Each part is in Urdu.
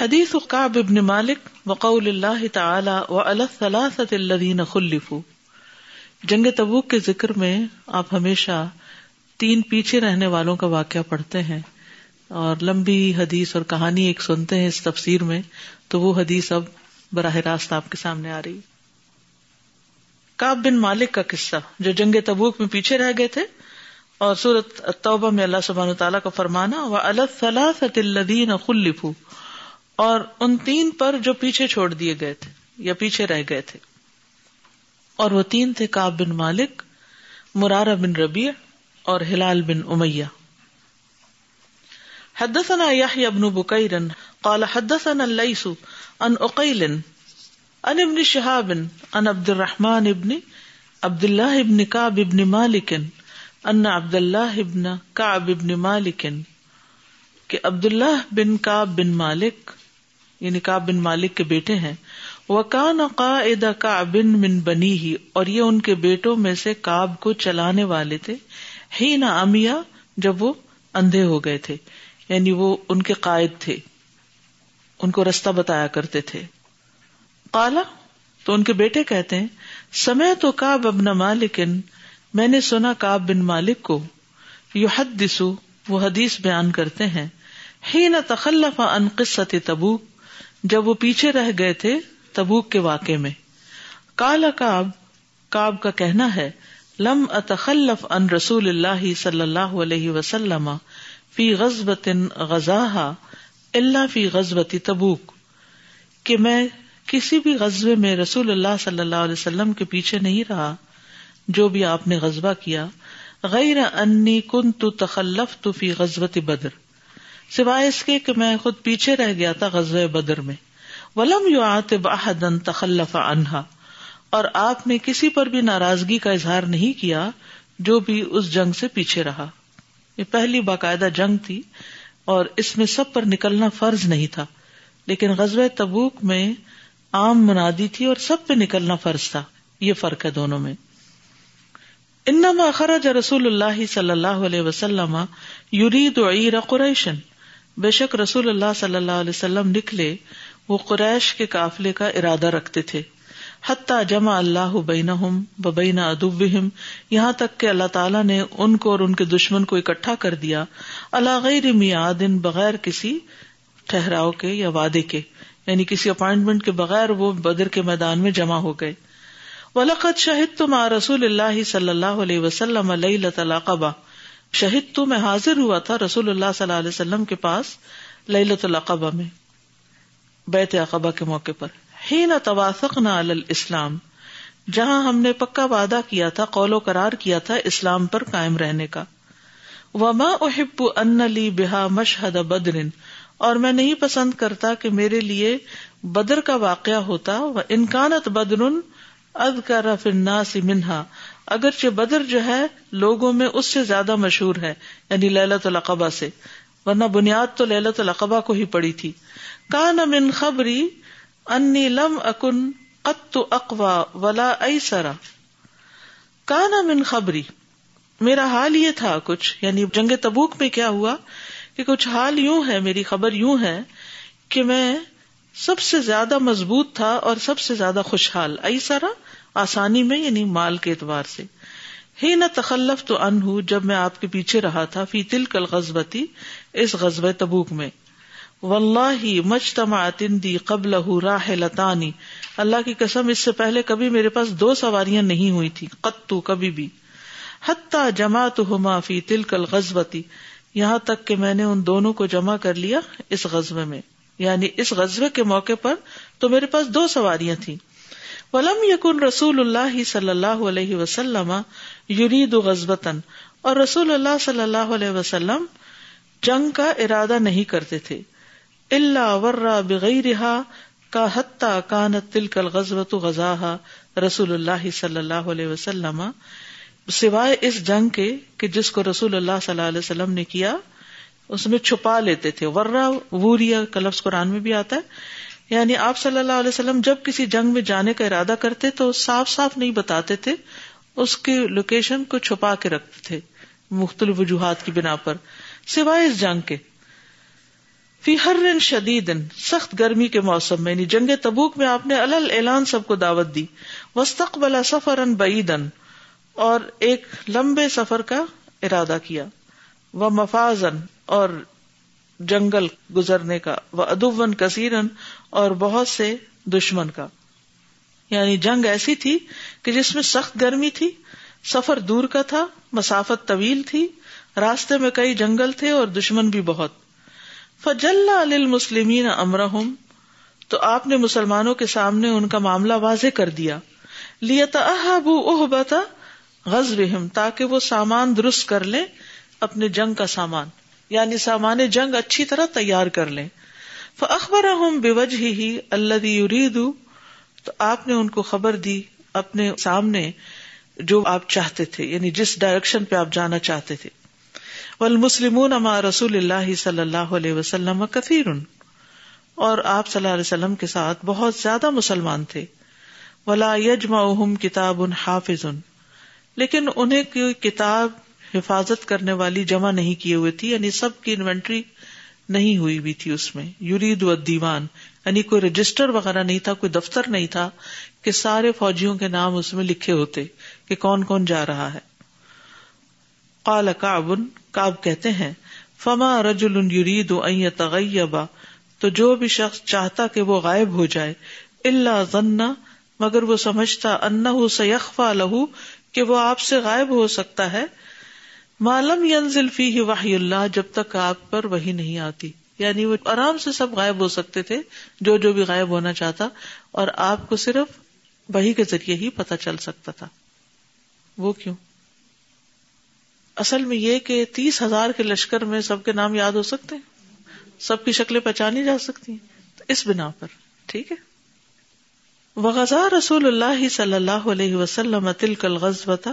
حدیث قاب ابن مالک وقول اللہ تعالی و الثلاثة الذین خلفوا۔ جنگ تبوک کے ذکر میں آپ ہمیشہ تین پیچھے رہنے والوں کا واقعہ پڑھتے ہیں اور لمبی حدیث اور کہانی ایک سنتے ہیں اس تفسیر میں، تو وہ حدیث اب براہ راست آپ کے سامنے آ رہی۔ کاب بن مالک کا قصہ، جو جنگ تبوک میں پیچھے رہ گئے تھے اور سورت توبہ میں اللہ سبحانہ تعالیٰ کا فرمانا و الدین خلف اور ان تین پر جو پیچھے چھوڑ دیے گئے تھے یا پیچھے رہ گئے تھے۔ اور وہ تین تھے کاب بن مالک، مرارہ بن ربیع اور ہلال بن امیہ۔ حدثنا يحيى ابن بكير قال حدثنا الليث عن عقيل عن ابن شهاب عن عبد الرحمن ابن عبد الله ابن كعب ابن مالك ان عبد الله ابن كعب ابن مالك کہ عبد اللہ بن کاب بن مالک یعنی کاب بن مالک کے بیٹے ہیں۔ وہ کان قائد کاب من بنی ہی اور یہ ان کے بیٹوں میں سے کاب کو چلانے والے تھے۔ ہی نہ امیا جب وہ اندھے ہو گئے تھے یعنی وہ ان کے قائد تھے۔ ان کو رستہ بتایا کرتے تھے۔ کالا تو ان کے بیٹے کہتے ہیں سمے تو کاب ابن مالکن میں نے سنا کاب بن مالک کو۔ یو حد وہ حدیث بیان کرتے ہیں۔ ہی نہ تخلف ان قصت تبوک جب وہ پیچھے رہ گئے تھے تبوک کے واقع میں۔ کالا کاب کاب کا کہنا ہے، لم اتخلف ان رسول اللہ صلی اللہ علیہ وسلم فی غزبت غزہ اللہ فی غزبتی تبوک۔ کہ میں کسی بھی غزبے میں رسول اللہ صلی اللہ علیہ وسلم کے پیچھے نہیں رہا، جو بھی آپ نے غزبہ کیا، غیر انی کن تو تخلف تو فی غزبت بدر۔ سوائے اس کے کہ میں خود پیچھے رہ گیا تھا غزب بدر میں۔ ولم یو آتے باہدن تخلف انہا اور آپ نے کسی پر بھی ناراضگی کا اظہار نہیں کیا جو بھی اس جنگ سے پیچھے رہا۔ یہ پہلی باقاعدہ جنگ تھی اور اس میں سب پر نکلنا فرض نہیں تھا۔ لیکن غزب تبوک میں عام منادی تھی اور سب پہ نکلنا فرض تھا۔ یہ فرق ہے دونوں میں۔ انما خرج رسول اللہ صلی اللہ علیہ وسلم یرید عیر قریشن۔ بے شک رسول اللہ صلی اللہ علیہ وسلم نکلے، وہ قریش کے قافلے کا ارادہ رکھتے تھے۔ حتیٰ جمع اللہ بین ببین ادوبہم یہاں تک کہ اللہ تعالیٰ نے ان کو اور ان کے دشمن کو اکٹھا کر دیا۔ اللہ غیر میاد بغیر کسی ٹھہراؤ کے یا وعدے کے یعنی کسی اپائنٹمنٹ کے بغیر وہ بدر کے میدان میں جمع ہو گئے۔ ولقت شہید تم رسول اللہ صلی اللہ علیہ وسلم علیہ شہید تو میں حاضر ہوا تھا رسول اللہ صلی اللہ علیہ وسلم کے پاس للت القبا میں، بیت عقبہ کے موقع پر۔ ہی نہ تواسق نہ اسلام جہاں ہم نے پکا وعدہ کیا تھا، قول و قرار کیا تھا اسلام پر قائم رہنے کا۔ وما احب ان لی بحا مشہد بدرن، اور میں نہیں پسند کرتا کہ میرے لیے بدر کا واقعہ ہوتا وہ انکانت بدر اد کا رف منہا۔ اگرچہ بدر جو ہے لوگوں میں اس سے زیادہ مشہور ہے یعنی للت القبا سے، ورنہ بنیاد تو للت القبا کو ہی پڑی تھی۔ کان من خبری انی لم اکن ات اقوا ولا ایسرا کانا من خبری، میرا حال یہ تھا کچھ یعنی جنگ تبوک میں کیا ہوا کہ کچھ حال یوں ہے، میری خبر یوں ہے کہ میں سب سے زیادہ مضبوط تھا اور سب سے زیادہ خوشحال۔ ایسرا آسانی میں یعنی مال کے اعتبار سے۔ ہی نہ تخلف تو ان ہوں جب میں آپ کے پیچھے رہا تھا، فی تل کل غزبتی اس غزب تبوک میں۔ واللہ مجتمع تندی قبل راہ لتانی اللہ کی قسم، اس سے پہلے کبھی میرے پاس دو سواریاں نہیں ہوئی تھی قطو کبھی بھی۔ حتیٰ جماعت ہما فی تلکل غزبتی یہاں تک کہ میں نے ان دونوں کو جمع کر لیا اس غزبے میں۔ یعنی اس غزبے کے موقع پر تو میرے پاس دو سواریاں تھیں۔ ولم یکن رسول اللہ صلی اللہ علیہ وسلم یرید غزبتن اور رسول اللہ صلی اللہ علیہ وسلم جنگ کا ارادہ نہیں کرتے تھے۔ اللہ ورا بغیر کا حتہ کانت تل کل غزبت غزا رسول اللہ صلی اللہ علیہ وسلم سوائے اس جنگ کے کہ جس کو رسول اللہ صلی اللہ علیہ وسلم نے کیا، اس میں چھپا لیتے تھے۔ ورا، ووریا کلفظ قرآن میں بھی آتا ہے۔ یعنی آپ صلی اللہ علیہ وسلم جب کسی جنگ میں جانے کا ارادہ کرتے تو صاف صاف نہیں بتاتے تھے، اس کی لوکیشن کو چھپا کے رکھتے تھے، مختلف وجوہات کی بنا پر، سوائے اس جنگ کے۔ فی ہر شدید، سخت گرمی کے موسم میں یعنی جنگ تبوک میں آپ نے الل اعلان سب کو دعوت دی۔ وسطبلا سفر بعیدن اور ایک لمبے سفر کا ارادہ کیا۔ وہ مفازن اور جنگل گزرنے کا۔ وہ ادوبن کثیرن اور بہت سے دشمن کا۔ یعنی جنگ ایسی تھی کہ جس میں سخت گرمی تھی، سفر دور کا تھا، مسافت طویل تھی، راستے میں کئی جنگل تھے اور دشمن بھی بہت۔ فجل المسلمین امرحم تو آپ نے مسلمانوں کے سامنے ان کا معاملہ واضح کر دیا۔ لیا بتا غز تاکہ وہ سامان درست کر لیں، اپنے جنگ کا سامان۔ یعنی سامان جنگ اچھی طرح تیار کر لیں۔ اخبر بے وجہ ہی اللہ تو آپ نے ان کو خبر دی اپنے سامنے جو آپ چاہتے تھے یعنی جس ڈائریکشن پہ آپ جانا چاہتے تھے۔ اما رسول اللہ صلی اللہ علیہ وسلم کثیر اور آپ صلی اللہ علیہ وسلم کے ساتھ بہت زیادہ مسلمان تھے۔ ولا یجما کتاب ان حافظ۔ لیکن انہیں کوئی کتاب حفاظت کرنے والی جمع نہیں کیے ہوئے تھی یعنی سب کی انوینٹری نہیں ہوئی ہوئی تھی اس میں۔ یورید و دیوان یعنی کوئی رجسٹر وغیرہ نہیں تھا، کوئی دفتر نہیں تھا کہ سارے فوجیوں کے نام اس میں لکھے ہوتے کہ کون کون جا رہا ہے۔ قال کابن کاب کہتے ہیں، فما رجل یرید ان تغیبا تو جو بھی شخص چاہتا کہ وہ غائب ہو جائے اللہ ذنا مگر وہ سمجھتا انہ سیخفا لہو کہ وہ آپ سے غائب ہو سکتا ہے۔ معلوم ینزل فی وحی اللہ جب تک آپ پر وہی نہیں آتی۔ یعنی وہ آرام سے سب غائب ہو سکتے تھے، جو جو بھی غائب ہونا چاہتا، اور آپ کو صرف وہی کے ذریعے ہی پتا چل سکتا تھا۔ وہ کیوں؟ اصل میں یہ کہ تیس ہزار کے لشکر میں سب کے نام یاد ہو سکتے ہیں، سب کی شکلیں پہچانی جا سکتی ہیں۔ تو اس بنا پر، ٹھیک ہے؟ وغذا رسول اللہ صلی اللہ علیہ وسلم تل کل غزبتا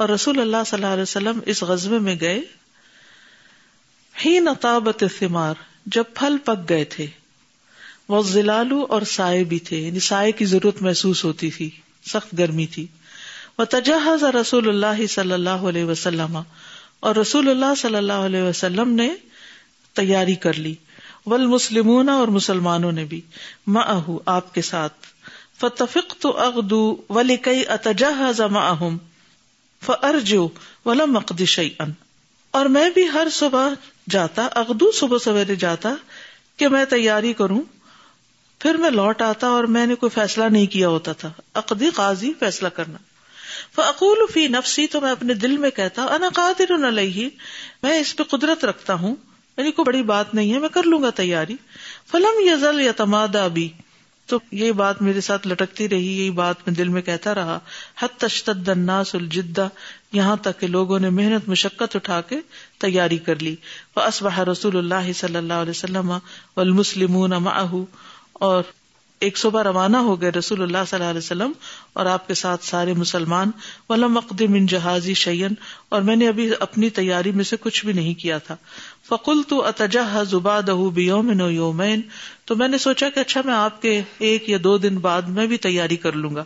اور رسول اللہ صلی اللہ علیہ وسلم اس غزبے میں گئے۔ ہی نتابت ثمار جب پھل پک گئے تھے۔ وہ زلالو اور سائے بھی تھے یعنی سائے کی ضرورت محسوس ہوتی تھی، سخت گرمی تھی۔ وہ تجہز رسول اللہ صلی اللہ علیہ وسلم، اور رسول اللہ صلی اللہ علیہ وسلم نے تیاری کر لی۔ ول مسلم اور مسلمانوں نے بھی۔ ماہ آپ کے ساتھ۔ فتفق تو اغدو ولی کئی اتجاز ماہم فرجو ولم مقدش اور میں بھی ہر صبح جاتا اغدو صبح سویرے جاتا کہ میں تیاری کروں۔ پھر میں لوٹ آتا اور میں نے کوئی فیصلہ نہیں کیا ہوتا تھا۔ اقدی قاضی فیصلہ کرنا۔ فعقول فی نفسی تو میں اپنے دل میں کہتا، انا قادر علیہ، میں اس پہ قدرت رکھتا ہوں۔ یعنی کوئی بڑی بات نہیں ہے، میں کر لوں گا تیاری۔ فلم یزل یا تمادا بھی تو یہ بات میرے ساتھ لٹکتی رہی، یہی بات میں دل میں کہتا رہا حت تشتد الناس الجدہ یہاں تک کہ لوگوں نے محنت، مشقت اٹھا کے تیاری کر لی۔ وہ رسول اللہ صلی اللہ علیہ وسلم والمسلمون معه، اور ایک صبح روانہ ہو گئے رسول اللہ صلی اللہ علیہ وسلم اور آپ کے ساتھ سارے مسلمان، ولم اقدم ان جہازی شعین اور میں نے ابھی اپنی تیاری میں سے کچھ بھی نہیں کیا تھا۔ فکل تو اتجہ زباد یومن یومین، تو میں نے سوچا کہ اچھا میں آپ کے ایک یا دو دن بعد میں بھی تیاری کر لوں گا۔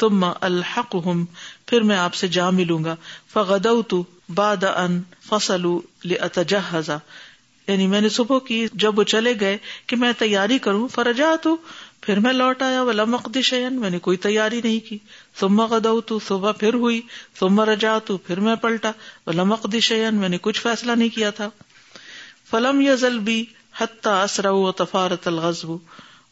ثم الحق ہوں پھر میں آپ سے جا ملوں گا۔ فغد باد ان فصل اتجہ یعنی میں نے صبح کی جب وہ چلے گئے کہ میں تیاری کروں فرجا تو پھر میں لوٹ آیا وہ لمقد شیئن میں نے کوئی تیاری نہیں کی۔ تم غدو تو صبح پھر ہوئی تم رجا تو پھر میں پلٹا۔ وہ لمقد شیئن میں نے کچھ فیصلہ نہیں کیا تھا۔ فلم یزل بھی حتیٰ اسرا و تفارت الغزب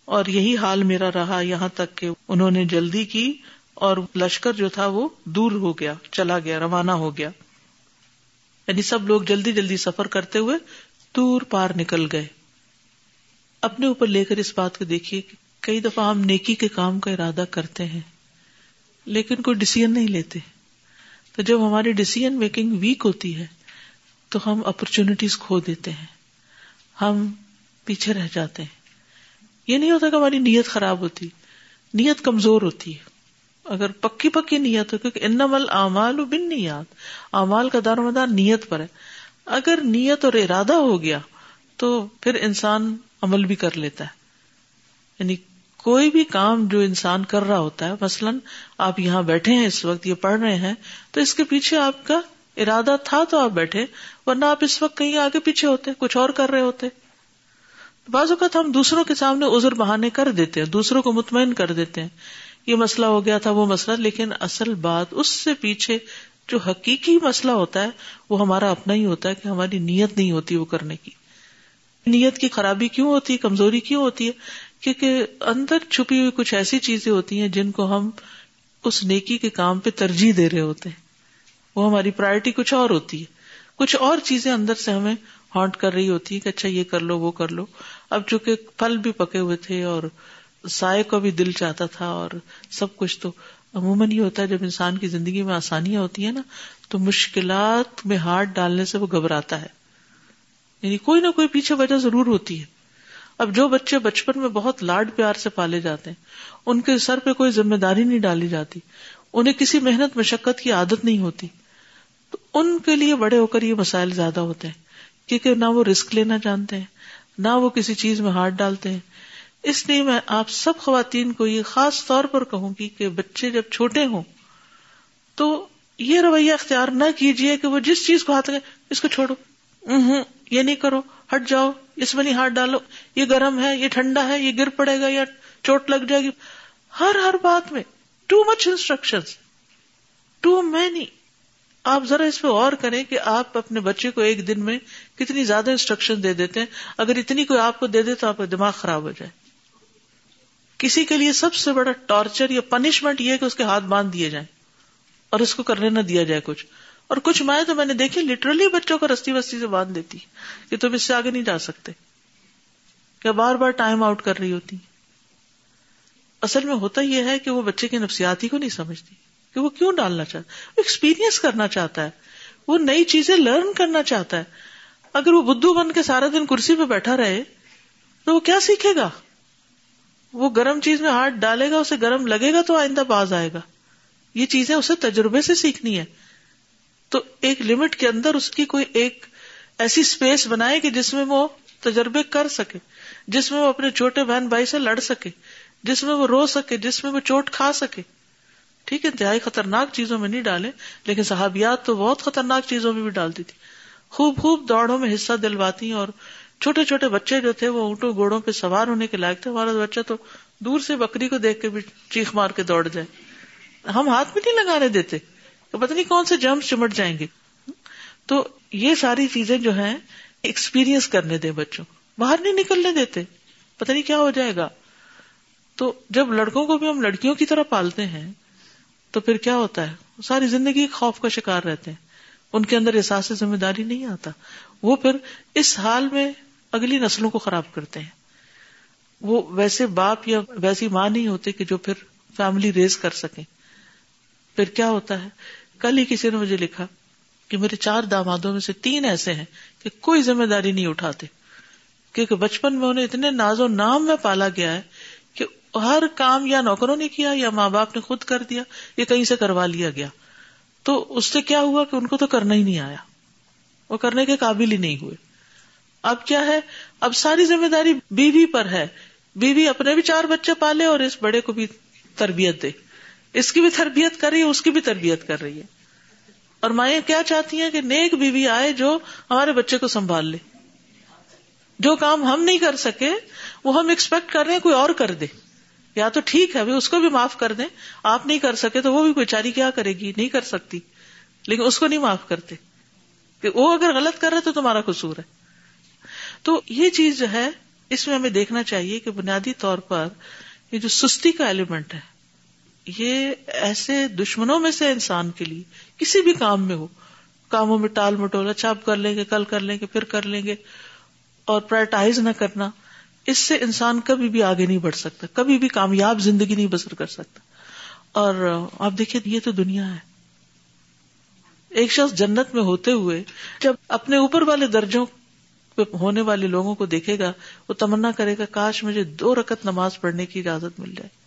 اور یہی حال میرا رہا یہاں تک کہ انہوں نے جلدی کی اور لشکر جو تھا وہ دور ہو گیا، چلا گیا، روانہ ہو گیا۔ یعنی سب لوگ جلدی جلدی سفر کرتے ہوئے دور پار نکل گئے۔ اپنے اوپر لے کر اس بات کو دیکھیے کہ کئی دفعہ ہم نیکی کے کام کا ارادہ کرتے ہیں، لیکن کوئی ڈسیزن نہیں لیتے۔ تو جب ہماری ڈسیزن میکنگ ویک ہوتی ہے، تو ہم اپرچونٹیز کھو دیتے ہیں۔ ہم پیچھے رہ جاتے ہیں۔ یہ نہیں ہوتا کہ ہماری نیت خراب ہوتی، نیت کمزور ہوتی ہے۔ اگر پکی پکی نیت ہو، کیونکہ ان مل امال بن نیات امال کا دار مدار نیت پر ہے۔ اگر نیت اور ارادہ ہو گیا تو پھر انسان عمل بھی کر لیتا ہے۔ یعنی کوئی بھی کام جو انسان کر رہا ہوتا ہے، مثلاً آپ یہاں بیٹھے ہیں، اس وقت یہ پڑھ رہے ہیں، تو اس کے پیچھے آپ کا ارادہ تھا تو آپ بیٹھے، ورنہ آپ اس وقت کہیں آگے پیچھے ہوتے، کچھ اور کر رہے ہوتے۔ بعض اوقات ہم دوسروں کے سامنے ازر بہانے کر دیتے ہیں، دوسروں کو مطمئن کر دیتے ہیں۔ یہ مسئلہ ہو گیا تھا، وہ مسئلہ، لیکن اصل بات اس سے پیچھے جو حقیقی مسئلہ ہوتا ہے وہ ہمارا اپنا ہی ہوتا ہے کہ ہماری نیت نہیں ہوتی وہ کرنے کی۔ نیت کی خرابی کیوں ہوتی ہے؟ کمزوری کیوں ہوتی ہے؟ کیونکہ اندر چھپی ہوئی کچھ ایسی چیزیں ہوتی ہیں جن کو ہم اس نیکی کے کام پہ ترجیح دے رہے ہوتے ہیں۔ وہ ہماری پرائرٹی کچھ اور ہوتی ہے۔ کچھ اور چیزیں اندر سے ہمیں ہانٹ کر رہی ہوتی ہے کہ اچھا یہ کر لو، وہ کر لو۔ اب چونکہ پھل بھی پکے ہوئے تھے اور سائے کو بھی دل چاہتا تھا اور سب کچھ تو عموماً یہ ہوتا ہے جب انسان کی زندگی میں آسانیاں ہوتی ہیں نا، تو مشکلات میں ہاتھ ڈالنے سے وہ گھبراتا ہے۔ یعنی کوئی نہ کوئی پیچھے وجہ ضرور ہوتی ہے۔ اب جو بچے بچپن میں بہت لاڈ پیار سے پالے جاتے ہیں، ان کے سر پہ کوئی ذمہ داری نہیں ڈالی جاتی۔ انہیں کسی محنت، مشقت کی عادت نہیں ہوتی۔ تو ان کے لیے بڑے ہو کر یہ مسائل زیادہ ہوتے ہیں، کیونکہ نہ وہ رسک لینا جانتے ہیں، نہ وہ کسی چیز میں ہاتھ ڈالتے ہیں۔ اس لیے میں آپ سب خواتین کو یہ خاص طور پر کہوں گی کہ بچے جب چھوٹے ہوں تو یہ رویہ اختیار نہ کیجیے کہ وہ جس چیز کو ہاتھ لگے اس کو چھوڑو۔ یہ نہیں کرو ہٹ جاؤ اس میں نہیں ہاتھ ڈالو یہ گرم ہے یہ ٹھنڈا ہے یہ گر پڑے گا یا چوٹ لگ جائے گی۔ ہر ہر بات میں too much instruction too many آپ ذرا اس پہ اور کریں کہ آپ اپنے بچے کو ایک دن میں کتنی زیادہ انسٹرکشن دے دیتے ہیں۔ اگر اتنی کوئی آپ کو دے دے تو آپ کا دماغ خراب ہو جائے۔ کسی کے لیے سب سے بڑا ٹارچر یا پنشمنٹ یہ کہ اس کے ہاتھ باندھ دیے جائیں اور اس کو کرنے نہ دیا جائے کچھ۔ اور کچھ مائیں تو میں نے دیکھی لٹرلی بچوں کو رستی وستی سے باندھ دیتی کہ تم اس سے آگے نہیں جا سکتے۔ کیا بار بار ٹائم آؤٹ کر رہی ہوتی۔ اصل میں ہوتا یہ ہے کہ وہ بچے کی نفسیاتی کو نہیں سمجھتی کہ وہ کیوں ڈالنا چاہتا وہ ایکسپیرئنس کرنا چاہتا ہے۔ وہ نئی چیزیں لرن کرنا چاہتا ہے۔ اگر وہ بدھو بن کے سارا دن کرسی پہ بیٹھا رہے تو وہ کیا سیکھے گا؟ وہ گرم چیز میں ہاتھ ڈالے گا، اسے گرم لگے گا تو آئندہ باز آئے گا۔ یہ چیزیں اسے تجربے سے سیکھنی ہے تو ایک لمٹ کے اندر اس کی کوئی ایک ایسی اسپیس بنائے کہ جس میں وہ تجربے کر سکے، جس میں وہ اپنے چھوٹے بہن بھائی سے لڑ سکے، جس میں وہ رو سکے، جس میں وہ چوٹ کھا سکے۔ ٹھیک ہے، انتہائی خطرناک چیزوں میں نہیں ڈالے لیکن صحابیات تو بہت خطرناک چیزوں میں بھی ڈالتی تھی خوب خوب دوڑوں میں حصہ دلواتی اور چھوٹے چھوٹے بچے جو تھے وہ اونٹوں گوڑوں پہ سوار ہونے کے لائق تھے۔ ہمارا بچہ تو دور سے بکری کو دیکھ کے بھی چیخ مار کے دوڑ جائے۔ ہم ہاتھ میں نہیں لگانے دیتے پتہ نہیں کون سے جمس چمٹ جائیں گے۔ تو یہ ساری چیزیں جو ہیں ایکسپیرئنس کرنے دیں بچوں باہر نہیں نکلنے دیتے۔ پتہ نہیں کیا ہو جائے گا۔ تو جب لڑکوں کو بھی ہم لڑکیوں کی طرح پالتے ہیں تو پھر کیا ہوتا ہے؟ ساری زندگی خوف کا شکار رہتے ہیں۔ ان کے اندر احساس ذمہ داری نہیں آتا۔ وہ پھر اس حال میں اگلی نسلوں کو خراب کرتے ہیں۔ وہ ویسے باپ یا ویسی ماں نہیں ہوتے کہ جو پھر فیملی ریز کر سکیں۔ پھر کیا ہوتا ہے؟ کل ہی کسی نے مجھے لکھا کہ میرے چار دامادوں میں سے تین ایسے ہیں کہ کوئی ذمہ داری نہیں اٹھاتے۔ کیونکہ بچپن میں انہیں اتنے ناز و نام میں پالا گیا ہے کہ ہر کام یا نوکروں نے کیا یا ماں باپ نے خود کر دیا یا کہیں سے کروا لیا گیا۔ تو اس سے کیا ہوا کہ ان کو تو کرنا ہی نہیں آیا۔ وہ کرنے کے قابل ہی نہیں ہوئے۔ اب کیا ہے؟ اب ساری ذمہ داری بیوی پر ہے۔ بیوی اپنے بھی چار بچے پالے اور اس بڑے کو بھی تربیت دے۔ اس کی بھی تربیت کر رہی ہے، اس کی بھی تربیت کر رہی ہے۔ اور مائیں کیا چاہتی ہیں کہ نیک بیوی آئے جو ہمارے بچے کو سنبھال لے۔ جو کام ہم نہیں کر سکے، وہ ہم ایکسپیکٹ کر رہے ہیں کوئی اور کر دے۔ یا تو ٹھیک ہے اس کو بھی معاف کر دیں۔ آپ نہیں کر سکے تو وہ بھی بیچاری کیا کرے گی؟ نہیں کر سکتی۔ لیکن اس کو نہیں معاف کرتے۔ کہ وہ اگر غلط کر رہے تو تمہارا قصور ہے۔ تو یہ چیز جو ہے، اس میں ہمیں دیکھنا چاہیے کہ بنیادی طور پر یہ جو سستی کا ایلیمنٹ ہے، یہ ایسے دشمنوں میں سے انسان کے لیے، کسی بھی کام میں ہو، کاموں میں ٹال مٹول اچھا کر لیں گے، کل کر لیں گے، پھر کر لیں گے، اور پرائٹائز نہ کرنا، اس سے انسان کبھی بھی آگے نہیں بڑھ سکتا، کبھی بھی کامیاب زندگی نہیں بسر کر سکتا۔ اور آپ دیکھیے یہ تو دنیا ہے۔ ایک شخص جنت میں ہوتے ہوئے، جب اپنے اوپر والے درجوں پہ ہونے والے لوگوں کو دیکھے گا، وہ تمنا کرے گا، کاش مجھے دو رکت نماز پڑھنے کی اجازت مل جائے۔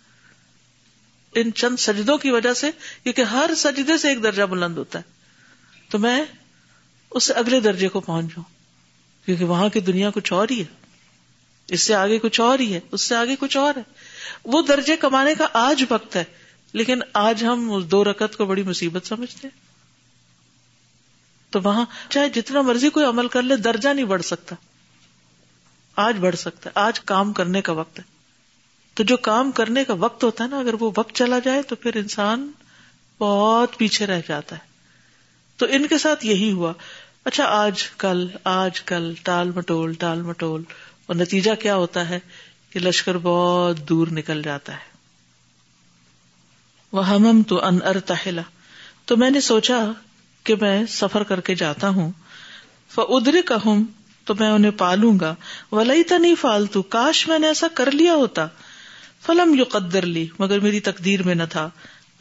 ان چند سجدوں کی وجہ سے، کیونکہ ہر سجدے سے ایک درجہ بلند ہوتا ہے۔ تو میں اس سے اگلے درجے کو پہنچ جاؤں، کیونکہ وہاں کی دنیا کچھ اور ہی ہے۔ اس سے آگے کچھ اور ہی ہے، اس سے آگے کچھ اور ہے۔ وہ درجے کمانے کا آج وقت ہے، لیکن آج ہم اس دو رکت کو بڑی مصیبت سمجھتے ہیں۔ تو وہاں چاہے جتنا مرضی کوئی عمل کر لے، درجہ نہیں بڑھ سکتا۔ آج بڑھ سکتا ہے، آج کام کرنے کا وقت ہے۔ تو جو کام کرنے کا وقت ہوتا ہے نا، اگر وہ وقت چلا جائے تو پھر انسان بہت پیچھے رہ جاتا ہے۔ تو ان کے ساتھ یہی ہوا۔ اچھا آج کل آج کل، ٹال مٹول ٹال مٹول۔ اور نتیجہ کیا ہوتا ہے کہ لشکر بہت دور نکل جاتا ہے۔ وہ ہم تو ان ارتحلا تو میں نے سوچا کہ میں سفر کر کے جاتا ہوں ادر کا ہوں تو میں انہیں پالوں گا۔ ولی نہیں فالتو کاش میں نے ایسا کر لیا ہوتا۔ فلم یو قدر لی مگر میری تقدیر میں نہ تھا۔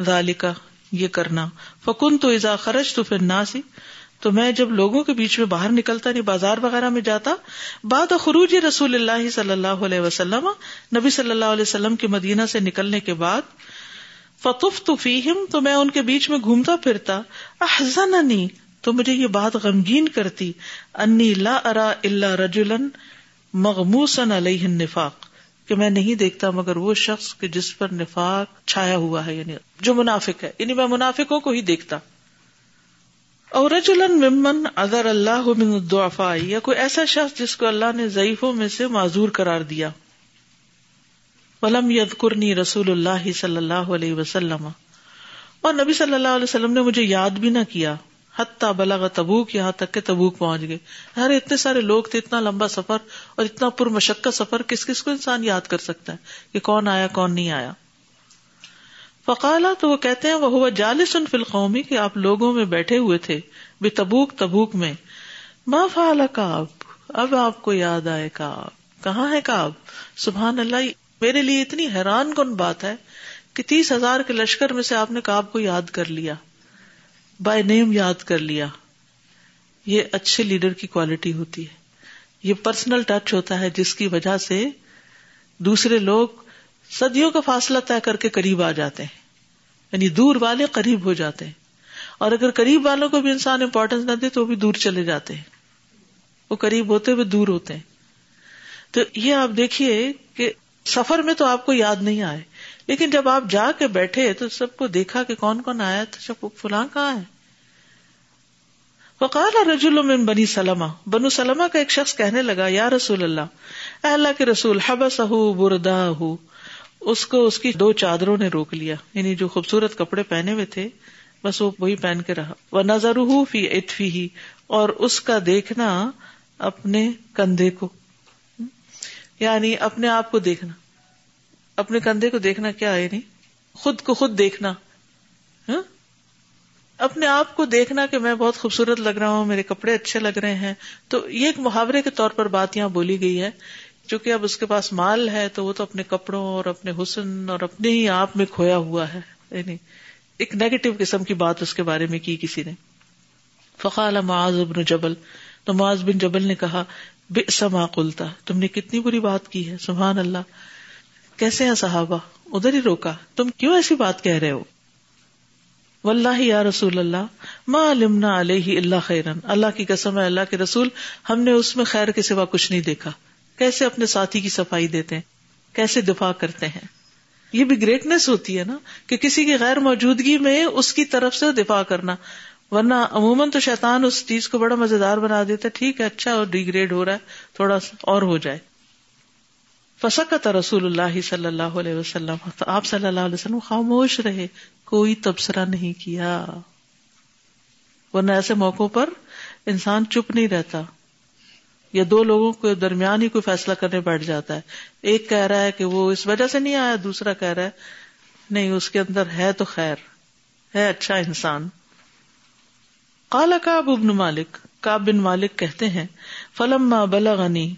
ذالکا یہ کرنا۔ فکن تو ازا خرچ تو پھر نہ تو میں جب لوگوں کے بیچ میں باہر نکلتا نہیں بازار وغیرہ میں جاتا، بعد خروج رسول اللہ صلی اللہ علیہ وسلم، نبی صلی اللہ علیہ وسلم کے مدینہ سے نکلنے کے بعد فطف تو فیم تو میں ان کے بیچ میں گھومتا پھرتا، احزننی، تو مجھے یہ بات غمگین کرتی، انی لا ارا اللہ رجولن مغموسن علیہ النفاق، کہ میں نہیں دیکھتا مگر وہ شخص کہ جس پر نفاق چھایا ہوا ہے یعنی جو منافق ہے یعنی میں منافقوں کو ہی دیکھتا۔ اور رجولن ممن اگر اللہ من الضعفاء، یا کوئی ایسا شخص جس کو اللہ نے ضعیفوں میں سے معذور قرار دیا۔ ولم یذکرنی رسول اللہ صلی اللہ علیہ وسلم۔ اور نبی صلی اللہ علیہ وسلم نے مجھے یاد بھی نہ کیا۔ حتیٰ بلا تبوک، یہاں تک کہ تبوک پہنچ گئے۔ ارے، اتنے سارے لوگ تھے، اتنا لمبا سفر اور اتنا پر مشقت سفر، کس کس کو انسان یاد کر سکتا ہے کہ کون آیا، کون نہیں آیا؟ فقالا، تو وہ کہتے ہیں وہ ہوا جالس ان فلقومی کہ آپ لوگوں میں بیٹھے ہوئے تھے بے تبوک تبوک میں۔ ما فعل کاب اب آپ کو یاد آئے کاب کہاں ہے کاب سبحان اللہ میرے لیے اتنی حیران کن بات ہے کہ تیس ہزار کے لشکر میں سے آپ نے کاب کو یاد کر لیا بائی نیم یاد کر لیا۔ یہ اچھے لیڈر کی کوالٹی ہوتی ہے۔ یہ پرسنل ٹچ ہوتا ہے جس کی وجہ سے دوسرے لوگ صدیوں کا فاصلہ طے کر کے قریب آ جاتے ہیں۔ یعنی دور والے قریب ہو جاتے ہیں۔ اور اگر قریب والوں کو بھی انسان امپورٹینس نہ دے تو وہ بھی دور چلے جاتے ہیں۔ وہ قریب ہوتے ہوئے دور ہوتے ہیں۔ تو یہ آپ دیکھیے کہ سفر میں تو آپ کو یاد نہیں آئے۔ لیکن جب آپ جا کے بیٹھے تو سب کو دیکھا کہ کون کون آیا تو سب فلاں کہاں ہے۔ وقال رجول من بنی سلمہ۔ بنو سلمہ کا ایک شخص کہنے لگا، یا رسول اللہ، اے اللہ کے رسول حبس بردا اس کو اس کی دو چادروں نے روک لیا۔ یعنی جو خوبصورت کپڑے پہنے ہوئے تھے، بس وہ وہی پہن کے رہا۔ وہ نظر فی اتفی ہی اور اس کا دیکھنا اپنے کندھے کو۔ یعنی اپنے آپ کو دیکھنا۔ اپنے کندھے کو دیکھنا کیا ہے نہیں خود کو خود دیکھنا۔ ہاں؟ اپنے آپ کو دیکھنا کہ میں بہت خوبصورت لگ رہا ہوں، میرے کپڑے اچھے لگ رہے ہیں۔ تو یہ ایک محاورے کے طور پر بات یہاں بولی گئی ہے۔ چونکہ اب اس کے پاس مال ہے تو وہ تو اپنے کپڑوں اور اپنے حسن اور اپنے ہی آپ میں کھویا ہوا ہے۔ یعنی ایک نیگیٹو قسم کی بات اس کے بارے میں کی کسی نے۔ فقال معاذ بن جبل۔ تو معاذ بن جبل نے کہا بے سما قلتا، تم نے کتنی بری بات کی ہے، سبحان اللہ۔ کیسے ہیں صحابہ؟ ادھر ہی روکا، تم کیوں ایسی بات کہہ رہے ہو؟ واللہ یا رسول اللہ، ما علمنا علیہ اللہ خیرن۔ اللہ کی قسم ہے، اللہ کے رسول، ہم نے اس میں خیر کے سوا کچھ نہیں دیکھا۔ کیسے اپنے ساتھی کی صفائی دیتے ہیں؟ کیسے دفاع کرتے ہیں؟ یہ بھی گریٹنیس ہوتی ہے نا، کہ کسی کی غیر موجودگی میں اس کی طرف سے دفاع کرنا۔ ورنہ عموماً تو شیطان اس چیز کو بڑا مزیدار بنا دیتا ہے، ٹھیک ہے اچھا اور ڈیگریڈ ہو رہا ہے، تھوڑا سا اور ہو جائے۔ فسکت رسول اللہ صلی اللہ علیہ وسلم۔ تو آپ صلی اللہ علیہ وسلم خاموش رہے، کوئی تبصرہ نہیں کیا۔ ورنہ ایسے موقع پر انسان چپ نہیں رہتا۔ یا دو لوگوں کے درمیان ہی کوئی فیصلہ کرنے بیٹھ جاتا ہے۔ ایک کہہ رہا ہے کہ وہ اس وجہ سے نہیں آیا، دوسرا کہہ رہا ہے، نہیں، اس کے اندر ہے تو خیر، ہے اچھا انسان۔ کالا کاب ابن مالک کاب بن مالک کہتے ہیں فلم بلغنی،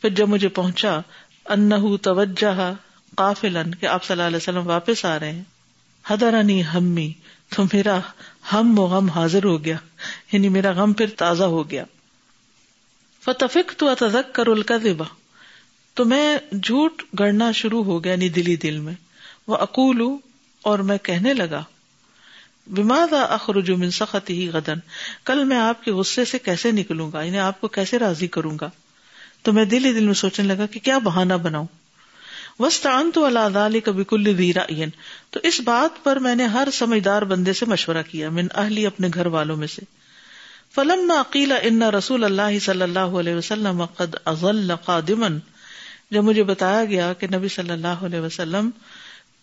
پھر جب مجھے پہنچا ان توجہ قافلن، کہ آپ صلی اللہ علیہ وسلم واپس آ رہے ہیں۔ حدرانی ہمی، تو میرا ہم و غم حاضر ہو گیا یعنی میرا غم پھر تازہ ہو گیا۔ فتفق تو اتذک کر القذبہ تو میں جھوٹ گڑنا شروع ہو گیا یعنی دلی دل میں۔ وہ اقول اور میں کہنے لگا بماد اخرج من سخط ہی غدن کل میں آپ کے غصے سے کیسے نکلوں گا؟ یعنی آپ کو کیسے راضی کروں گا؟ تو میں دل ہی دل میں سوچنے لگا کہ کیا بہانا بناؤں۔ وسطان تو اللہ علی کبھی کل ویرا تو اس بات پر میں نے ہر سمجھدار بندے سے مشورہ کیا، من اہلی اپنے گھر والوں میں سے۔ فلم عقیلا ان رسول اللہ صلی اللہ علیہ وسلم قد اضل قادما۔ جب مجھے بتایا گیا کہ نبی صلی اللہ علیہ وسلم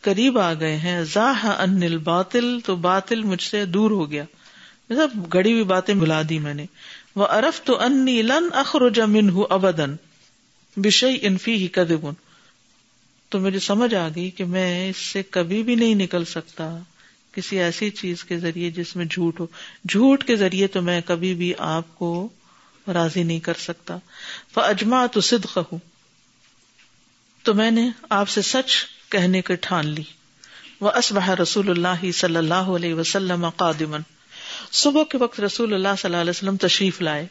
قریب آ گئے ہیں۔ زاہ ان الباطل، تو باطل مجھ سے دور ہو گیا۔ مطلب گڑی ہوئی باتیں بلا دی میں نے۔ وہ ارف تو انی لن اخرج منہ ابدن بشئی انفی ہی کدبن تو مجھے سمجھ آ گئی کہ میں اس سے کبھی بھی نہیں نکل سکتا۔ کسی ایسی چیز کے ذریعے جس میں جھوٹ ہو۔ جھوٹ کے ذریعے تو میں کبھی بھی آپ کو راضی نہیں کر سکتا۔ اجما تو صدق ہوں تو میں نے آپ سے سچ کہنے کے ٹھان لی۔ وہ اسبہ رسول اللہ صلی اللہ علیہ وسلم قادمن صبح کے وقت رسول اللہ صلی اللہ علیہ وسلم تشریف لائے۔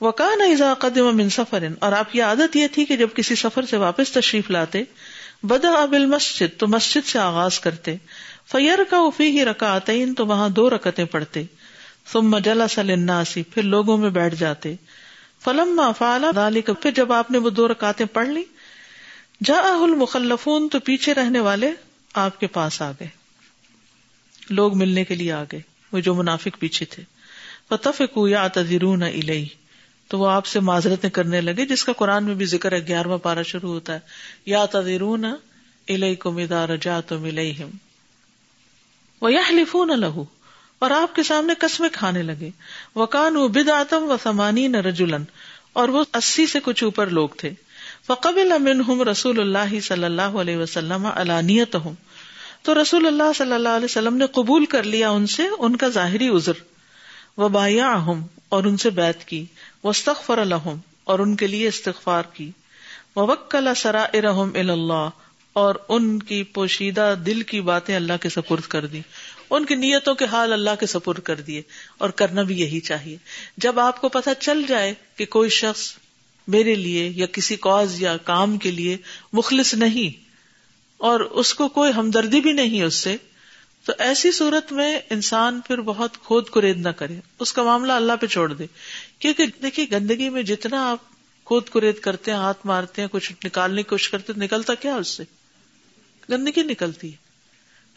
وہ کہا قدم من سفر۔ اور آپ کی عادت یہ تھی کہ جب کسی سفر سے واپس تشریف لاتے بدا ابل مسجد تو مسجد سے آغاز کرتے۔ فیر کا افی ہی رکا تو وہاں دو رکتیں پڑھتے۔ ثم مجلا سلناسی پھر لوگوں میں بیٹھ جاتے۔ فلم فعلا ذالک پھر جب آپ نے وہ دو رکاتیں پڑھ لی جا المخلفون تو پیچھے رہنے والے آپ کے پاس آ گئے۔ لوگ ملنے کے لیے آ گئے۔ وہ جو منافق پیچھے تھے۔ فتفق یا تذرون تو وہ آپ سے معذرتیں کرنے لگے، جس کا قرآن میں بھی ذکر ہے، گیارہواں پارا شروع ہوتا ہے۔ یا تذرون الیکم اذا رجعتم الیہم ویحلفون لہو اور آپ کے سامنے قسمیں کھانے لگے۔ وکان بدعتم و ثمانین رجلن اور وہ اسی سے کچھ اوپر لوگ تھے۔ فقبل منہم رسول اللہ صلی اللہ علیہ وسلم علانیتہم۔ تو رسول اللہ صلی اللہ علیہ وسلم نے قبول کر لیا ان سے، ان کا ظاہری عذر۔ وہ بایا اور ان سے بیت کی۔ وسطر الحم اور ان کے لیے استغفار کی۔ وکلا سرا ارحم اللہ اور ان کی پوشیدہ دل کی باتیں اللہ کے سپرد کر دی۔ ان کی نیتوں کے حال اللہ کے سپرد کر دیے۔ اور کرنا بھی یہی چاہیے۔ جب آپ کو پتہ چل جائے کہ کوئی شخص میرے لیے یا کسی کاز یا کام کے لیے مخلص نہیں اور اس کو کوئی ہمدردی بھی نہیں اس سے، تو ایسی صورت میں انسان پھر بہت کھود کرید نہ کرے۔ اس کا معاملہ اللہ پہ چھوڑ دے۔ کیونکہ دیکھیے، گندگی میں جتنا آپ کھود کرید کرتے ہیں، ہاتھ مارتے ہیں، کچھ نکالنے کی کوشش کرتے نکلتا کیا اس سے؟ گندگی نکلتی ہے۔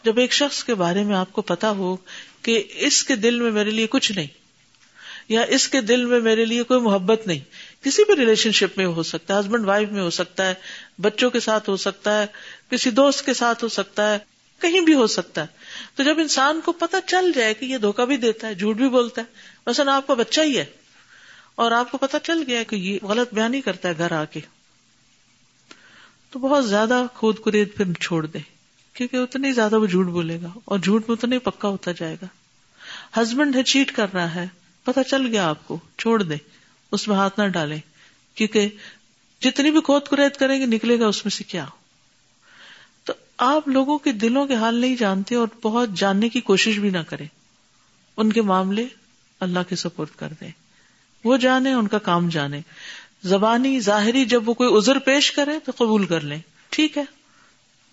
جب ایک شخص کے بارے میں آپ کو پتا ہو کہ اس کے دل میں میرے لیے کچھ نہیں، یا اس کے دل میں میرے لیے کوئی محبت نہیں کسی بھی ریلیشن شپ میں ہو سکتا ہے ہسبینڈ وائف میں ہو سکتا ہے، بچوں کے ساتھ ہو سکتا ہے، کسی دوست کے ساتھ ہو سکتا ہے، کہیں بھی ہو سکتا ہے۔ تو جب انسان کو پتا چل جائے کہ یہ دھوکا بھی دیتا ہے، جھوٹ بھی بولتا ہے، مثلا آپ کا بچہ ہی ہے اور آپ کو پتا چل گیا کہ یہ غلط بیان ہی کرتا ہے گھر آ کے، تو بہت زیادہ خود کرید پھر چھوڑ دے۔ کیونکہ اتنی زیادہ وہ جھوٹ بولے گا اور جھوٹ میں اتنا ہی پکا ہوتا جائے گا۔ ہسبینڈ ہے چیٹ کر رہا ہے پتا چل گیا آپ کو، چھوڑ دے۔ اس میں ہاتھ نہ ڈالے کیونکہ جتنی بھی کھود کریت کریں گے، نکلے گا اس میں سے کیا؟ تو آپ لوگوں کے دلوں کے حال نہیں جانتے اور بہت جاننے کی کوشش بھی نہ کریں۔ ان کے معاملے اللہ کے سپورٹ کر دیں۔ وہ جانے ان کا کام جانے زبانی، ظاہری، جب وہ کوئی ازر پیش کرے تو قبول کر لیں۔ ٹھیک ہے۔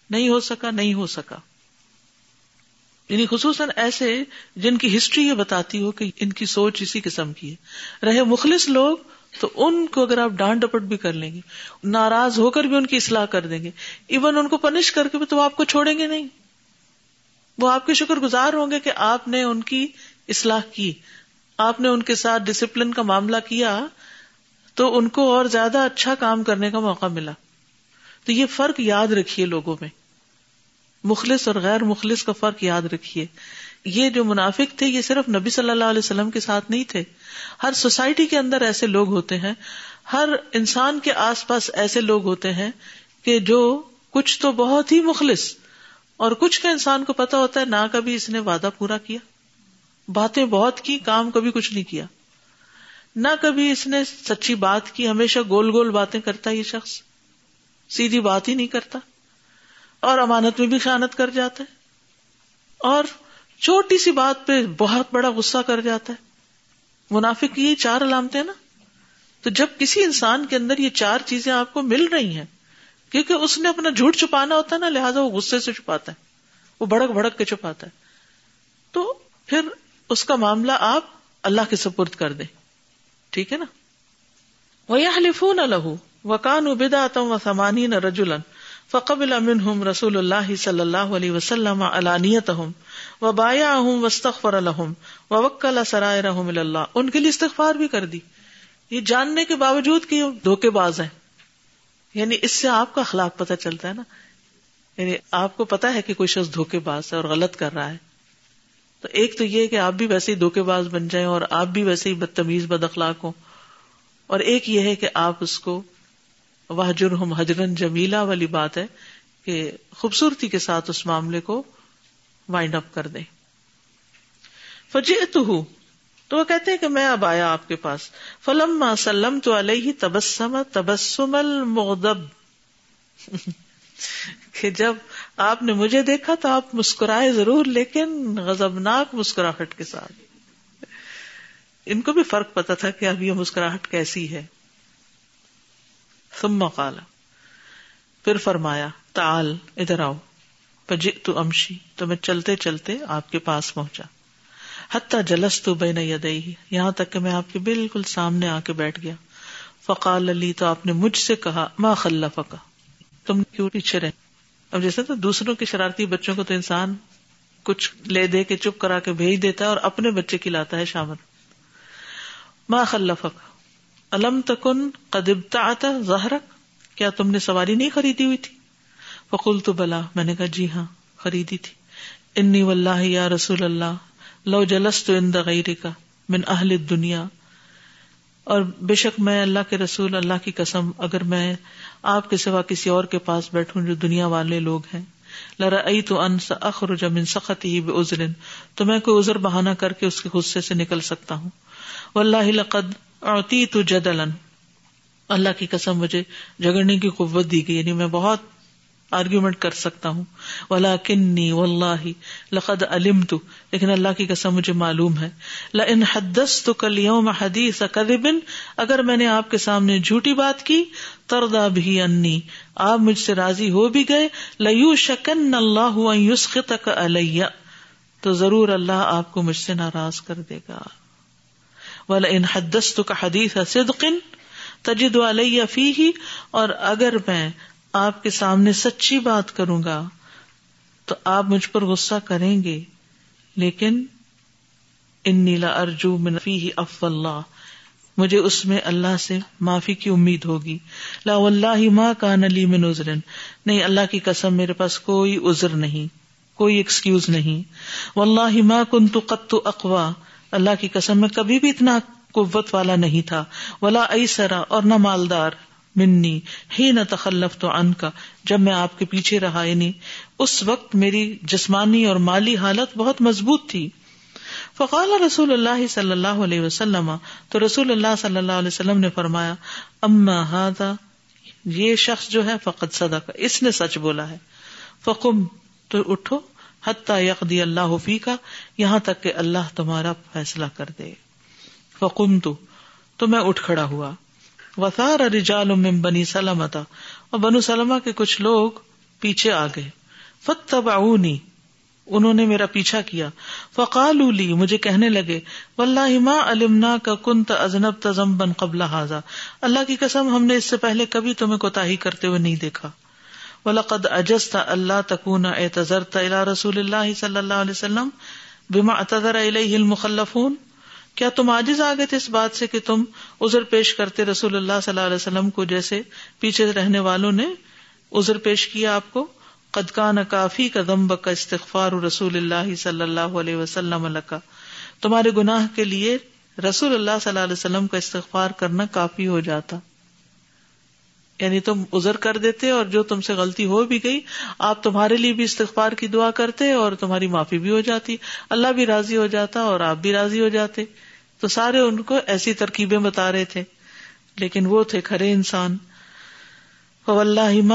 نہیں ہو سکا، نہیں ہو سکا۔ یعنی خصوصاً ایسے جن کی ہسٹری یہ بتاتی ہو کہ ان کی سوچ اسی قسم کی ہے۔ رہے مخلص لوگ تو ان کو اگر آپ ڈانٹ ڈپٹ بھی کر لیں گے، ناراض ہو کر بھی ان کی اصلاح کر دیں گے۔ ایون ان کو پنش کر کے بھی تو آپ کو چھوڑیں گے نہیں۔ وہ آپ کے شکر گزار ہوں گے کہ آپ نے ان کی اصلاح کی۔ آپ نے ان کے ساتھ ڈسپلن کا معاملہ کیا تو ان کو اور زیادہ اچھا کام کرنے کا موقع ملا۔ تو یہ فرق یاد رکھیے لوگوں میں۔ مخلص اور غیر مخلص کا فرق یاد رکھیے۔ یہ جو منافق تھے، یہ صرف نبی صلی اللہ علیہ وسلم کے ساتھ نہیں تھے۔ ہر سوسائٹی کے اندر ایسے لوگ ہوتے ہیں، ہر انسان کے آس پاس ایسے لوگ ہوتے ہیں کہ جو کچھ تو بہت ہی مخلص اور کچھ کا انسان کو پتا ہوتا ہے، نہ کبھی اس نے وعدہ پورا کیا۔ باتیں بہت کی، کام کبھی کچھ نہیں کیا۔ نہ کبھی اس نے سچی بات کی، ہمیشہ گول گول باتیں کرتا یہ شخص۔ سیدھی بات ہی نہیں کرتا۔ اور امانت میں بھی خیانت کر جاتا ہے اور چھوٹی سی بات پہ بہت بڑا غصہ کر جاتا ہے منافق یہ چار علامتیں نا تو جب کسی انسان کے اندر یہ چار چیزیں آپ کو مل رہی ہیں، کیونکہ اس نے اپنا جھوٹ چھپانا ہوتا ہے نا، لہٰذا وہ غصے سے چھپاتا ہے، وہ بڑک بڑک کے چھپاتا ہے۔ تو پھر اس کا معاملہ آپ اللہ کے سپرد کر دیں۔ ٹھیک ہے نا؟ وہ حلیفون الح وکان ابدا تم و سمانی نہ رجولن فقبل امن رسول اللہ صلی اللہ علیہ وسلم علانیت و بایا وسطر الحم وکل سرائے رحم اللہ ان کے لیے استغفار بھی کر دی۔ یہ جاننے کے باوجود کہ دھوکے باز ہیں۔ یعنی اس سے آپ کا اخلاق پتہ چلتا ہے نا۔ یعنی آپ کو پتا ہے کہ کوئی شخص دھوکے باز ہے اور غلط کر رہا ہے۔ تو ایک تو یہ کہ آپ بھی ویسے ہی دھوکے باز بن جائیں اور آپ بھی ویسے ہی بدتمیز بد اخلاق ہوں۔ اور ایک یہ ہے کہ آپ اس کو وہ جرم حجرن جمیلا والی بات ہے کہ خوبصورتی کے ساتھ اس معاملے کو وائنڈ اپ کر دیں۔ فجی تو تو وہ کہتے ہیں کہ میں اب آیا آپ کے پاس۔ فلم سلم تو علیہ تبسم تبسم المغدب کہ جب آپ نے مجھے دیکھا تو آپ مسکرائے ضرور، لیکن غزبناک مسکراہٹ کے ساتھ۔ ان کو بھی فرق پتا تھا کہ اب یہ مسکراہٹ کیسی ہے۔ ثم قال، پھر فرمایا تال ادھر آؤ۔ تو امشی، تو میں چلتے چلتے آپ کے پاس پہنچا۔ حتیٰ جلس تو بے یدئی یہاں تک کہ میں آپ کے بالکل سامنے آ کے بیٹھ گیا۔ فقال علی تو آپ نے مجھ سے کہا، ما خلفک؟ تم کیوں پیچھے رہے؟ اب جیسے تو دوسروں کے شرارتی بچوں کو تو انسان کچھ لے دے کے چپ کرا کے بھیج دیتا ہے اور اپنے بچے کی لاتا ہے شامل۔ ما خلفک؟ الم تکن قدبتا آتا ظہرک کیا تم نے سواری نہیں خریدی ہوئی تھی؟ فکل تو بلا، میں نے کہا جی ہاں خریدی تھی۔ انی واللہ یا رسول اللہ، لو جلس تو ان غیر کا من اہل دنیا اور بے شک میں اللہ کے رسول، اللہ کی قسم، اگر میں آپ کے سوا کسی اور کے پاس بیٹھوں جو دنیا والے لوگ ہیں لرا تو ان اخرج من سخت ہی بے ازرن تو میں کوئی ازر بہانا کر کے اس کے غصے سے نکل سکتا ہوں۔ واللہ لقد اعطی تو جدلن اللہ کی قسم مجھے جگڑنے کی قوت دی گئی یعنی میں بہت آرگیومنٹ کر سکتا ہوں۔ ولا کنی و اللہ لقد علم تو لیکن اللہ کی قسم مجھے معلوم ہے۔ لن حدس تو کل یوم حدیث کدبن اگر میں نے آپ کے سامنے جھوٹی بات کی تردا بھی انی آپ مجھ سے راضی ہو بھی گئے لو شکن اللہ تک علیہ تو ضرور اللہ آپ کو مجھ سے ناراض کر دے گا۔ ان حدس کا حدیث صدقن تجد علیہ فی ہی اور اگر میں آپ کے سامنے سچی بات کروں گا، تو آپ مجھ پر غصہ کریں گے، لیکن ان نیلا ارجو منفی ہی اف اللہ مجھے اس میں اللہ سے معافی کی امید ہوگی۔ لا اللہ ماں کا نلی میں نظرن نہیں، اللہ کی قسم میرے پاس کوئی ازر نہیں، کوئی ایکسکیوز نہیں۔ و اللہ ماں کن تو قط اقوا اللہ کی قسم میں کبھی بھی اتنا قوت والا نہیں تھا۔ ولا ایسرا اور نہ مالدار۔ منی ہی نہ تخلف تو ان کا جب میں آپ کے پیچھے رہا یعنی اس وقت میری جسمانی اور مالی حالت بہت مضبوط تھی۔ فقال رسول اللہ صلی اللہ علیہ وسلم۔ تو رسول اللہ صلی اللہ علیہ وسلم نے فرمایا اما ہادا یہ شخص جو ہے فقط صدا کا اس نے سچ بولا ہے۔ فقم تو اٹھو۔ حتیٰ یقدی اللہ فی کا یہاں تک کہ اللہ تمہارا فیصلہ کر دے۔ فقم تو میں اٹھ کھڑا ہوا۔ وسار رجال من بنی سلمتا اور بنو سلما کے کچھ لوگ پیچھے آ گئے۔ فتبعونی انہوں نے میرا پیچھا کیا۔ فقالوا لی، مجھے کہنے لگے، واللہ ما علمنا کا کنت ازنب تزمبن قبل هذا اللہ کی قسم، ہم نے اس سے پہلے کبھی تمہیں کوتاہی کرتے ہوئے نہیں دیکھا۔ ولقد اجزت اللہ تکون اعتذرت الى رسول اللہ صلی اللہ علیہ وسلم بما اعتذر الیہ المخلفون۔ کیا تم آجز آ گئے تھے اس بات سے کہ تم ازر پیش کرتے رسول اللہ صلی اللہ علیہ وسلم کو جیسے پیچھے رہنے والوں نے ازر پیش کیا آپ کو؟ قدکان کافی کا دمب کا استغفار رسول اللہ صلی اللہ علیہ وسلم کا تمہارے گناہ کے لیے رسول اللہ صلی اللہ علیہ وسلم کا استغفار کرنا کافی ہو جاتا۔ یعنی تم ازر کر دیتے اور جو تم سے غلطی ہو بھی گئی، آپ تمہارے لیے بھی استغفار کی دعا کرتے اور تمہاری معافی بھی ہو جاتی۔ اللہ بھی راضی ہو جاتا اور آپ بھی راضی ہو جاتے۔ تو سارے ان کو ایسی ترکیبیں بتا رہے تھے۔ لیکن وہ تھے کھڑے انسان۔ اللہ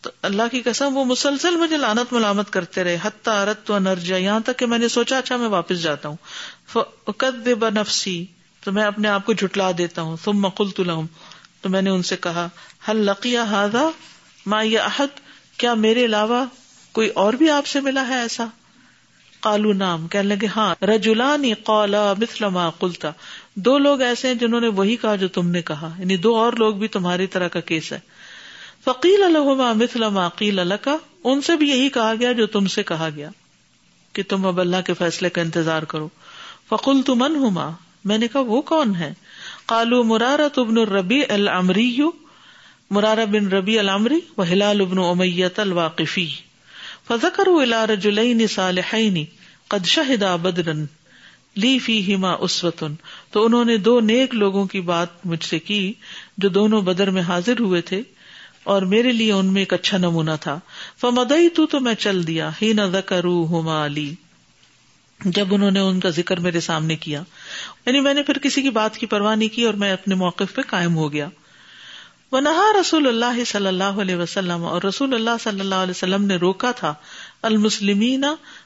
تو اللہ کی قسم، وہ مسلسل مجھے لانت ملامت کرتے رہے۔ حتیٰ رت و نرجا یہاں تک کہ میں نے سوچا اچھا میں واپس جاتا ہوں۔ نفسی۔ تو میں اپنے آپ کو جھٹلا دیتا ہوں۔ تم مقل تلحم تو میں نے ان سے کہا حل لقیا ہاضا ماں یہ عہد کیا میرے علاوہ کوئی اور بھی آپ سے ملا ہے ایسا؟ کالو نام کہنے لگے ہاں رجولانی قولا ما قلتا۔ دو لوگ ایسے ہیں جنہوں نے وہی کہا جو تم نے کہا۔ یعنی دو اور لوگ بھی تمہاری طرح کا کیس ہے۔ فقیل الحما مثل ما قیل کا ان سے بھی یہی کہا گیا جو تم سے کہا گیا کہ تم اب اللہ کے فیصلے کا انتظار کرو۔ فقل تو من ہوں میں نے کہا وہ کون ہے؟ کالو مرارا تبن الربی العمری مرارا بن ربی العمری و ہلال ابن امیت الواقفی. فضکر رجلین صالحین قد شہدا بدرن، لی فی ہما اسوتن. تو انہوں نے دو نیک لوگوں کی بات مجھ سے کی جو دونوں بدر میں حاضر ہوئے تھے، اور میرے لیے ان میں ایک اچھا نمونہ تھا۔ فمدئی تو تو میں چل دیا ہی نہ ذکرو ہما علی جب انہوں نے ان کا ذکر میرے سامنے کیا یعنی میں نے پھر کسی کی بات کی پرواہ نہیں کی اور میں اپنے موقف پہ قائم ہو گیا۔ وہ نہا رسول اللہ صلی اللہ علیہ وسلم اور رسول اللہ صلی اللہ علیہ وسلم نے روکا تھا۔ المسلمین،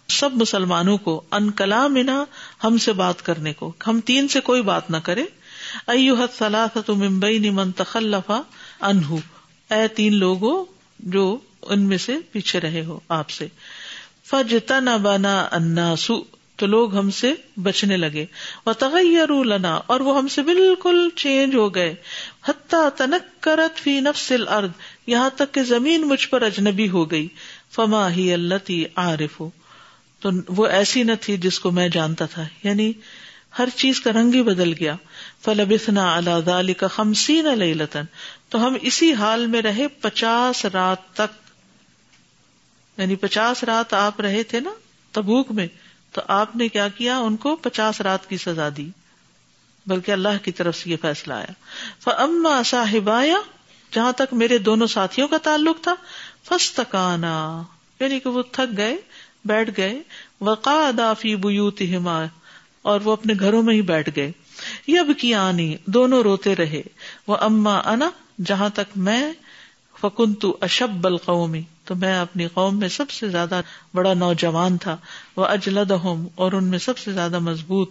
سب مسلمانوں کو، ان کلام ہم سے بات کرنے کو۔ ہم تین سے کوئی بات نہ کرے۔ ایوحت صلاح ممبئی من تخلفا انہو اے تین لوگوں جو ان میں سے پیچھے رہے ہو آپ سے۔ فج تن بنا اناسو تو لوگ ہم سے بچنے لگے۔ وہ تغیر لنا، اور وہ ہم سے بالکل چینج ہو گئے۔ حتیٰ تنک کرت فی نفس الارض یہاں تک کہ زمین مجھ پر اجنبی ہو گئی۔ فما ہی اللہ عارف۔ ہو تو وہ ایسی نہ تھی جس کو میں جانتا تھا۔ یعنی ہر چیز کا رنگ ہی بدل گیا۔ فلبنا اللہ دال کا خمسین لتن تو ہم اسی حال میں رہے پچاس رات تک۔ یعنی پچاس رات آپ رہے تھے نا تبوک میں۔ تو آپ نے کیا کیا؟ ان کو پچاس رات کی سزا دی، بلکہ اللہ کی طرف سے یہ فیصلہ آیا۔ فما صاحبایا جہاں تک میرے دونوں ساتھیوں کا تعلق تھا فس یعنی کہ وہ تھک گئے، بیٹھ گئے۔ وقا دافی بوت ہما اور وہ اپنے گھروں میں ہی بیٹھ گئے۔ یب کی آنی دونوں روتے رہے۔ وہ اما انا جہاں تک میں فکن تو اشب القومی تو میں اپنی قوم میں سب سے زیادہ بڑا نوجوان تھا۔ وہ اجلد ہوم اور ان میں سب سے زیادہ مضبوط۔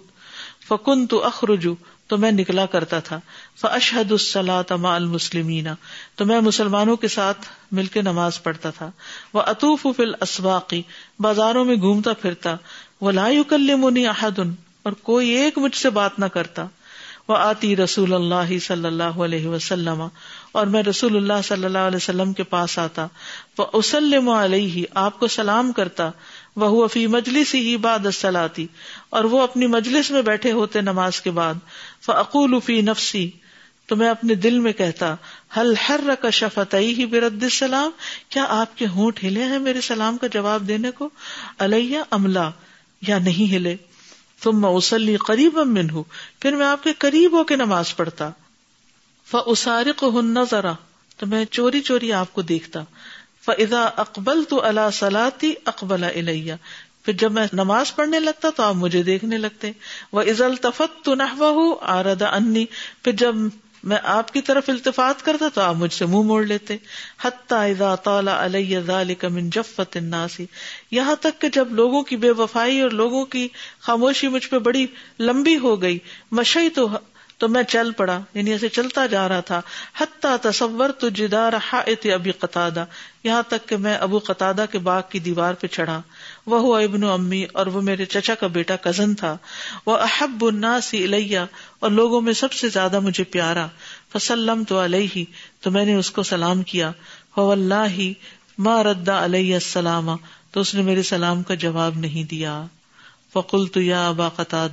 فکن تو اخرجو تو میں نکلا کرتا تھا۔ فشحد السلاۃ المسلمین تو میں مسلمانوں کے ساتھ مل کے نماز پڑھتا تھا۔ وہ اطوف فل اسواقی بازاروں میں گھومتا پھرتا۔ وہ لایو منی احدن اور کوئی ایک مجھ سے بات نہ کرتا۔ وہ آتی رسول اللہ صلی اللہ علیہ وسلم اور میں رسول اللہ صلی اللہ علیہ وسلم کے پاس آتا۔ وہ اسلم علیہ آپ کو سلام کرتا۔ وہ فی مجلس ہی باد سلاتی اور وہ اپنی مجلس میں بیٹھے ہوتے نماز کے بعد۔ فعقول فی نفسی تو میں اپنے دل میں کہتا ہل ہر کا شفت ہی برد السلام؟ کیا آپ کے ہونٹ ہلے ہیں میرے سلام کا جواب دینے کو؟ علیہ عملہ یا نہیں ہلے؟ تم میں اسلی قریب امن ہوں پھر میں آپ کے قریب ہو کے نماز پڑھتا۔ فسارق ہن ذرا تو میں چوری چوری آپ کو دیکھتا۔ فضا اقبل تو اللہ سلاتی اقبل الیہ پھر جب میں نماز پڑھنے لگتا تو آپ مجھے دیکھنے لگتے۔ وہ عزل تفت تو نہ آردا انی پھر جب میں آپ کی طرف التفات کرتا تو آپ مجھ سے منہ موڑ لیتے۔ اذا طال علیہ ذلك من جفت الناسی یہاں تک کہ جب لوگوں کی بے وفائی اور لوگوں کی خاموشی مجھ پہ بڑی لمبی ہو گئی۔ مشئی تو تو میں چل پڑا یعنی ایسے چلتا جا رہا تھا۔ حتیٰ تصور تو جدار حائط ابی قطع یہاں تک کہ میں ابو قطع کے باغ کی دیوار پہ چڑھا۔ وہ ابن و امی، اور وہ میرے چچا کا بیٹا کزن تھا۔ وہ احب الناس الیہ، اور لوگوں میں سب سے زیادہ مجھے پیارا۔ فسلم تو علیہ، تو میں نے اس کو سلام کیا۔ ہو اللہ ما ردا علیہ السلام، تو اس نے میرے سلام کا جواب نہیں دیا۔ فقل تو یا ابا قطع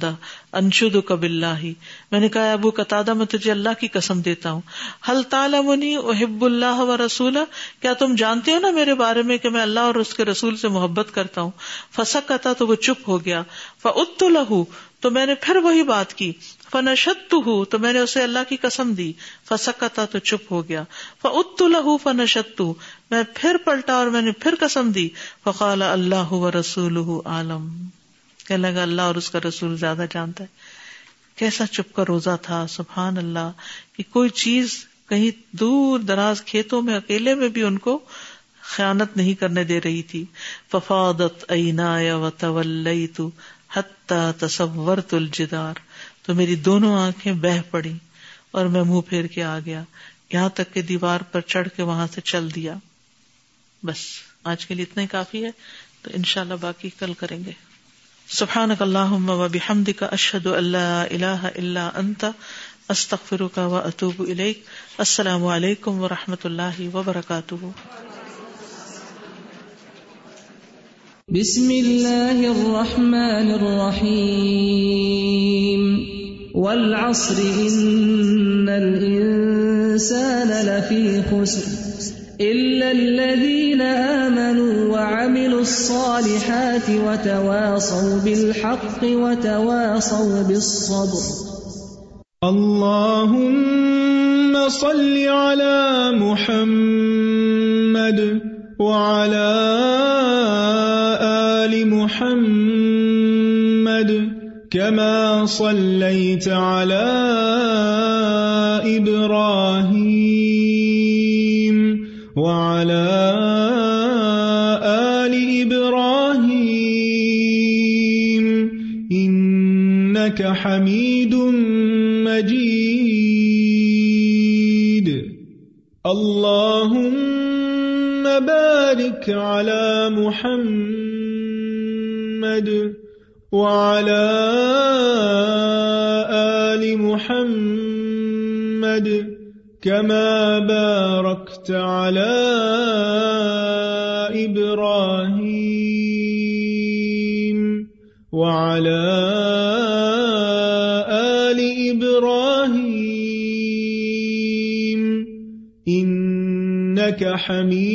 انشد کب اللہ میں نے کہا ابو قطع میں تجھے اللہ کی قسم دیتا ہوں۔ حل تعلمنی احب اللہ و رسول کیا تم جانتے ہو نا میرے بارے میں کہ میں اللہ اور اس کے رسول سے محبت کرتا ہوں؟ فسک کتا تو وہ چپ ہو گیا۔ فعت لہو تو میں نے پھر وہی بات کی۔ فنشت ہوں تو میں نے اسے اللہ کی قسم دی۔ فسکتا تو چپ ہو گیا۔ فعت لہو فنشت میں پھر پلٹا اور میں نے پھر قسم دی۔ فقال، اللہ و رسول عالم. کہنے لگا، اللہ اور اس کا رسول زیادہ جانتا ہے۔ کیسا چپ کا روزہ تھا، سبحان اللہ، کہ کوئی چیز کہیں دور دراز کھیتوں میں، اکیلے میں بھی ان کو خیانت نہیں کرنے دے رہی تھی۔ ففادت اینا و تو تصور الجدار۔ تو میری دونوں آنکھیں بہ پڑی اور میں منہ پھیر کے آ گیا۔ یہاں تک کہ دیوار پر چڑھ کے وہاں سے چل دیا۔ بس، آج کے لیے اتنا ہی کافی ہے۔ تو انشاءاللہ باقی کل کریں گے۔ سبحان اللہ بحمد کا اشد اللہ اللہ اللہ انت استخر کا و اطوب السلام علیکم و رحمۃ اللہ وبرکاتہ بسم الله الرحمن الرحيم. والعصر إن الإنسان لفي خسر. إلا الذين آمنوا وعملوا الصالحات وتواصوا بالحق وتواصوا بالصبر. اللهم صل على محمد وعلى آل محمد كما صليت على إبراهيم إنك حميد مجيد. اللهم بارك على محمد وعلى آل محمد كما باركت على إبراهيم حميد